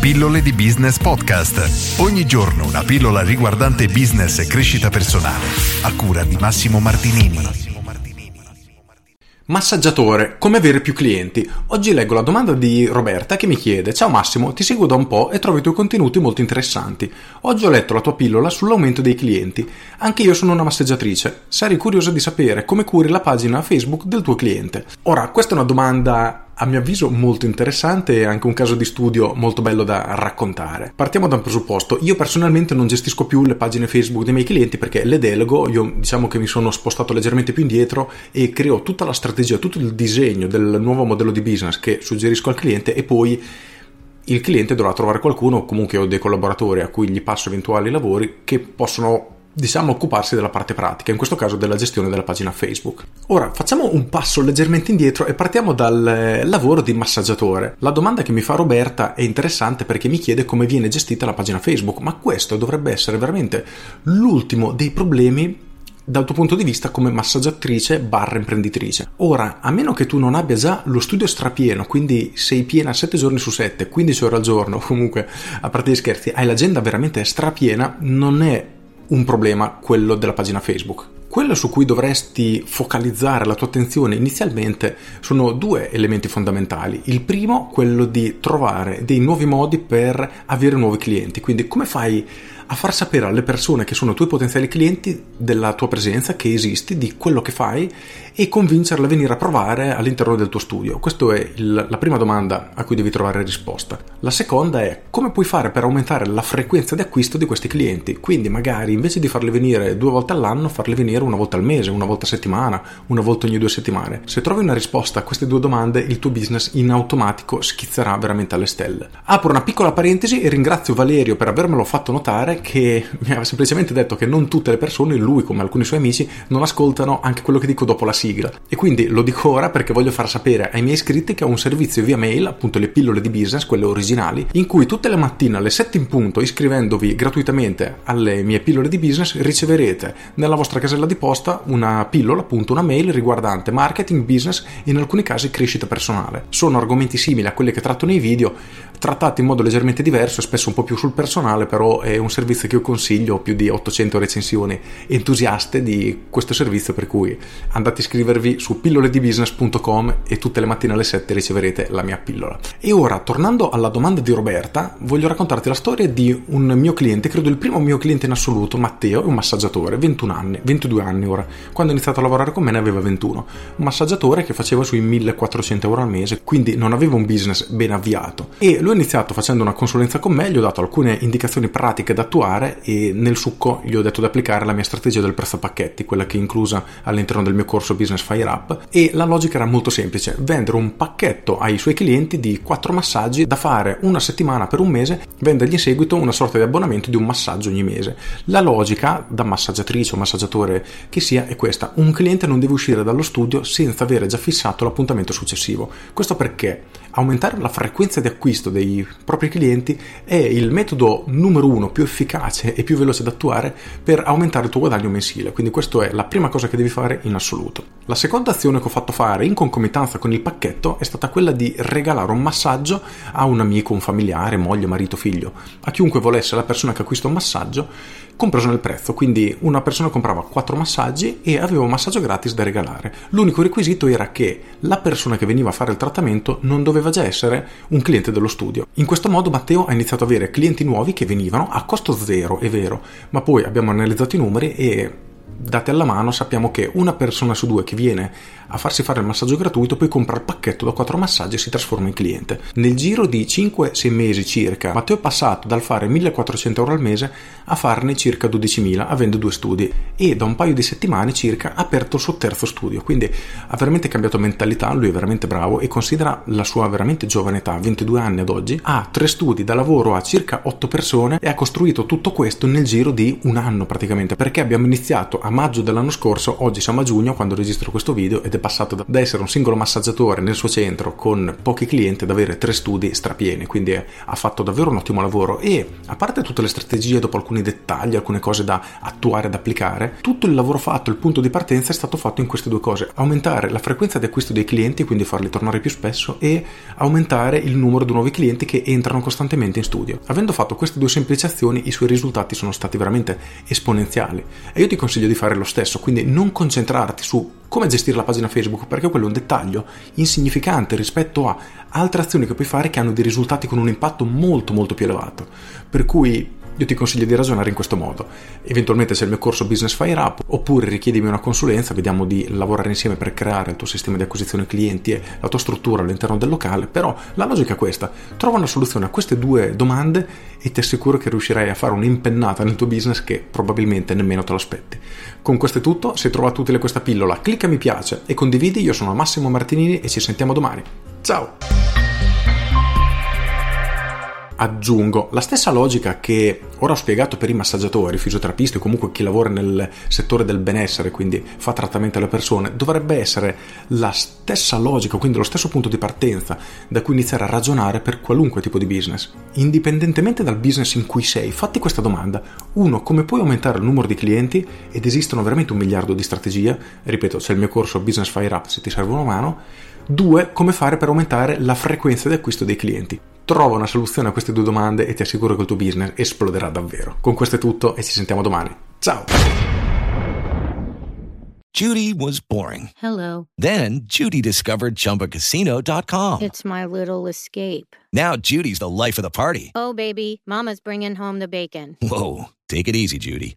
Pillole di Business Podcast. Ogni giorno una pillola riguardante business e crescita personale. A cura di Massimo Martinini. Massaggiatore, come avere più clienti? Oggi leggo la domanda di Roberta che mi chiede Ciao Massimo, ti seguo da un po' e trovo i tuoi contenuti molto interessanti. Oggi ho letto la tua pillola sull'aumento dei clienti. Anche io sono una massaggiatrice. Sarei curiosa di sapere come curi la pagina Facebook del tuo cliente. Ora, questa è una domanda a mio avviso molto interessante e anche un caso di studio molto bello da raccontare. Partiamo da un presupposto, io personalmente non gestisco più le pagine Facebook dei miei clienti perché le delego, io diciamo che mi sono spostato leggermente più indietro e creo tutta la strategia, tutto il disegno del nuovo modello di business che suggerisco al cliente e poi il cliente dovrà trovare qualcuno, comunque ho dei collaboratori a cui gli passo eventuali lavori che possono diciamo occuparsi della parte pratica, in questo caso della gestione della pagina Facebook. Ora facciamo un passo leggermente indietro e partiamo dal eh, lavoro di massaggiatore. La domanda che mi fa Roberta è interessante perché mi chiede come viene gestita la pagina Facebook, ma questo dovrebbe essere veramente l'ultimo dei problemi dal tuo punto di vista come massaggiatrice barra imprenditrice. Ora, a meno che tu non abbia già lo studio strapieno, quindi sei piena 7 giorni su 7, 15 ore al giorno, comunque a parte gli scherzi, hai l'agenda veramente strapiena, non è un problema quello della pagina Facebook. Quello su cui dovresti focalizzare la tua attenzione inizialmente sono due elementi fondamentali. Il primo, quello di trovare dei nuovi modi per avere nuovi clienti. Quindi come fai a far sapere alle persone che sono i tuoi potenziali clienti della tua presenza, che esisti, di quello che fai e convincerle a venire a provare all'interno del tuo studio. Questa è il, la prima domanda a cui devi trovare risposta. La seconda è come puoi fare per aumentare la frequenza di acquisto di questi clienti. Quindi magari invece di farli venire due volte all'anno, farli venire una volta al mese, una volta a settimana, una volta ogni due settimane. Se trovi una risposta a queste due domande, il tuo business in automatico schizzerà veramente alle stelle. Apro una piccola parentesi e ringrazio Valerio per avermelo fatto notare che mi ha semplicemente detto che non tutte le persone, lui come alcuni suoi amici, non ascoltano anche quello che dico dopo la sigla. E quindi lo dico ora perché voglio far sapere ai miei iscritti che ho un servizio via mail, appunto le pillole di business, quelle originali, in cui tutte le mattine alle 7 in punto, iscrivendovi gratuitamente alle mie pillole di business, riceverete nella vostra casella di posta una pillola, appunto una mail riguardante marketing, business e in alcuni casi crescita personale. Sono argomenti simili a quelli che tratto nei video, trattati in modo leggermente diverso spesso un po' più sul personale, però è un servizio che io consiglio, ho più di 800 recensioni entusiaste di questo servizio, per cui andate a iscrivervi su pilloledibusiness.com e tutte le mattine alle 7 riceverete la mia pillola. E ora, tornando alla domanda di Roberta, voglio raccontarti la storia di un mio cliente, credo il primo mio cliente in assoluto, Matteo, è un massaggiatore, 21 anni, 22 anni ora, quando ha iniziato a lavorare con me ne aveva 21, un massaggiatore che faceva sui 1400 euro al mese, quindi non aveva un business ben avviato. E lui ha iniziato facendo una consulenza con me, gli ho dato alcune indicazioni pratiche da attuare e nel succo gli ho detto di applicare la mia strategia del prezzo a pacchetti, quella che è inclusa all'interno del mio corso Business Fire Up e la logica era molto semplice, vendere un pacchetto ai suoi clienti di 4 massaggi da fare una settimana per un mese, vendergli in seguito una sorta di abbonamento di un massaggio ogni mese. La logica da massaggiatrice o massaggiatore che sia è questa, un cliente non deve uscire dallo studio senza avere già fissato l'appuntamento successivo. Questo perché aumentare la frequenza di acquisto dei propri clienti è il metodo numero uno più efficace e più veloce da attuare per aumentare il tuo guadagno mensile. Quindi questa è la prima cosa che devi fare in assoluto. La seconda azione che ho fatto fare in concomitanza con il pacchetto è stata quella di regalare un massaggio a un amico, un familiare, moglie, marito, figlio, a chiunque volesse la persona che acquista un massaggio, compreso nel prezzo. Quindi una persona comprava quattro massaggi e aveva un massaggio gratis da regalare. L'unico requisito era che la persona che veniva a fare il trattamento non doveva già essere un cliente dello studio. In questo modo Matteo ha iniziato ad avere clienti nuovi che venivano a costo zero, è vero, ma poi abbiamo analizzato i numeri e date alla mano sappiamo che una persona su due che viene a farsi fare il massaggio gratuito poi compra il pacchetto da 4 massaggi e si trasforma in cliente. Nel giro di 5-6 mesi circa Matteo è passato dal fare 1400 euro al mese a farne circa 12.000 avendo due studi e da un paio di settimane circa ha aperto il suo terzo studio quindi ha veramente cambiato mentalità, lui è veramente bravo e considera la sua veramente giovane età, 22 anni ad oggi, ha tre studi da lavoro a circa 8 persone e ha costruito tutto questo nel giro di un anno praticamente perché abbiamo iniziato a a maggio dell'anno scorso, oggi siamo a giugno quando registro questo video ed è passato da essere un singolo massaggiatore nel suo centro con pochi clienti ad avere tre studi strapieni, quindi ha fatto davvero un ottimo lavoro. E a parte tutte le strategie dopo alcuni dettagli, alcune cose da attuare, da applicare, tutto il lavoro fatto, il punto di partenza è stato fatto in queste due cose, aumentare la frequenza di acquisto dei clienti, quindi farli tornare più spesso e aumentare il numero di nuovi clienti che entrano costantemente in studio. Avendo fatto queste due semplici azioni i suoi risultati sono stati veramente esponenziali. E io ti consiglio di fare lo stesso, quindi non concentrarti su come gestire la pagina Facebook, perché quello è un dettaglio insignificante rispetto a altre azioni che puoi fare che hanno dei risultati con un impatto molto molto più elevato. Per cui io ti consiglio di ragionare in questo modo. Eventualmente c'è il mio corso Business Fire Up, oppure richiedimi una consulenza, vediamo di lavorare insieme per creare il tuo sistema di acquisizione clienti e la tua struttura all'interno del locale, però la logica è questa, trova una soluzione a queste due domande e ti assicuro che riuscirai a fare un'impennata nel tuo business che probabilmente nemmeno te lo aspetti. Con questo è tutto, se hai trovato utile questa pillola clicca mi piace e condividi, io sono Massimo Martinini e ci sentiamo domani. Ciao! Aggiungo la stessa logica che ora ho spiegato per i massaggiatori, fisioterapisti o comunque chi lavora nel settore del benessere, quindi fa trattamento alle persone, dovrebbe essere la stessa logica, quindi lo stesso punto di partenza da cui iniziare a ragionare per qualunque tipo di business. Indipendentemente dal business in cui sei, fatti questa domanda. Uno, come puoi aumentare il numero di clienti? Ed esistono veramente un miliardo di strategie. Ripeto, c'è il mio corso Business Fire Up se ti serve una mano. Due, come fare per aumentare la frequenza di acquisto dei clienti. Trova una soluzione a queste due domande e ti assicuro che il tuo business esploderà davvero. Con questo è tutto e ci sentiamo domani. Ciao! Judy was boring. Hello. Then Judy discovered chumbacasino.com. It's my little escape. Now Judy's the life of the party. Oh, baby, Mama's bringing home the bacon. Whoa. Take it easy, Judy.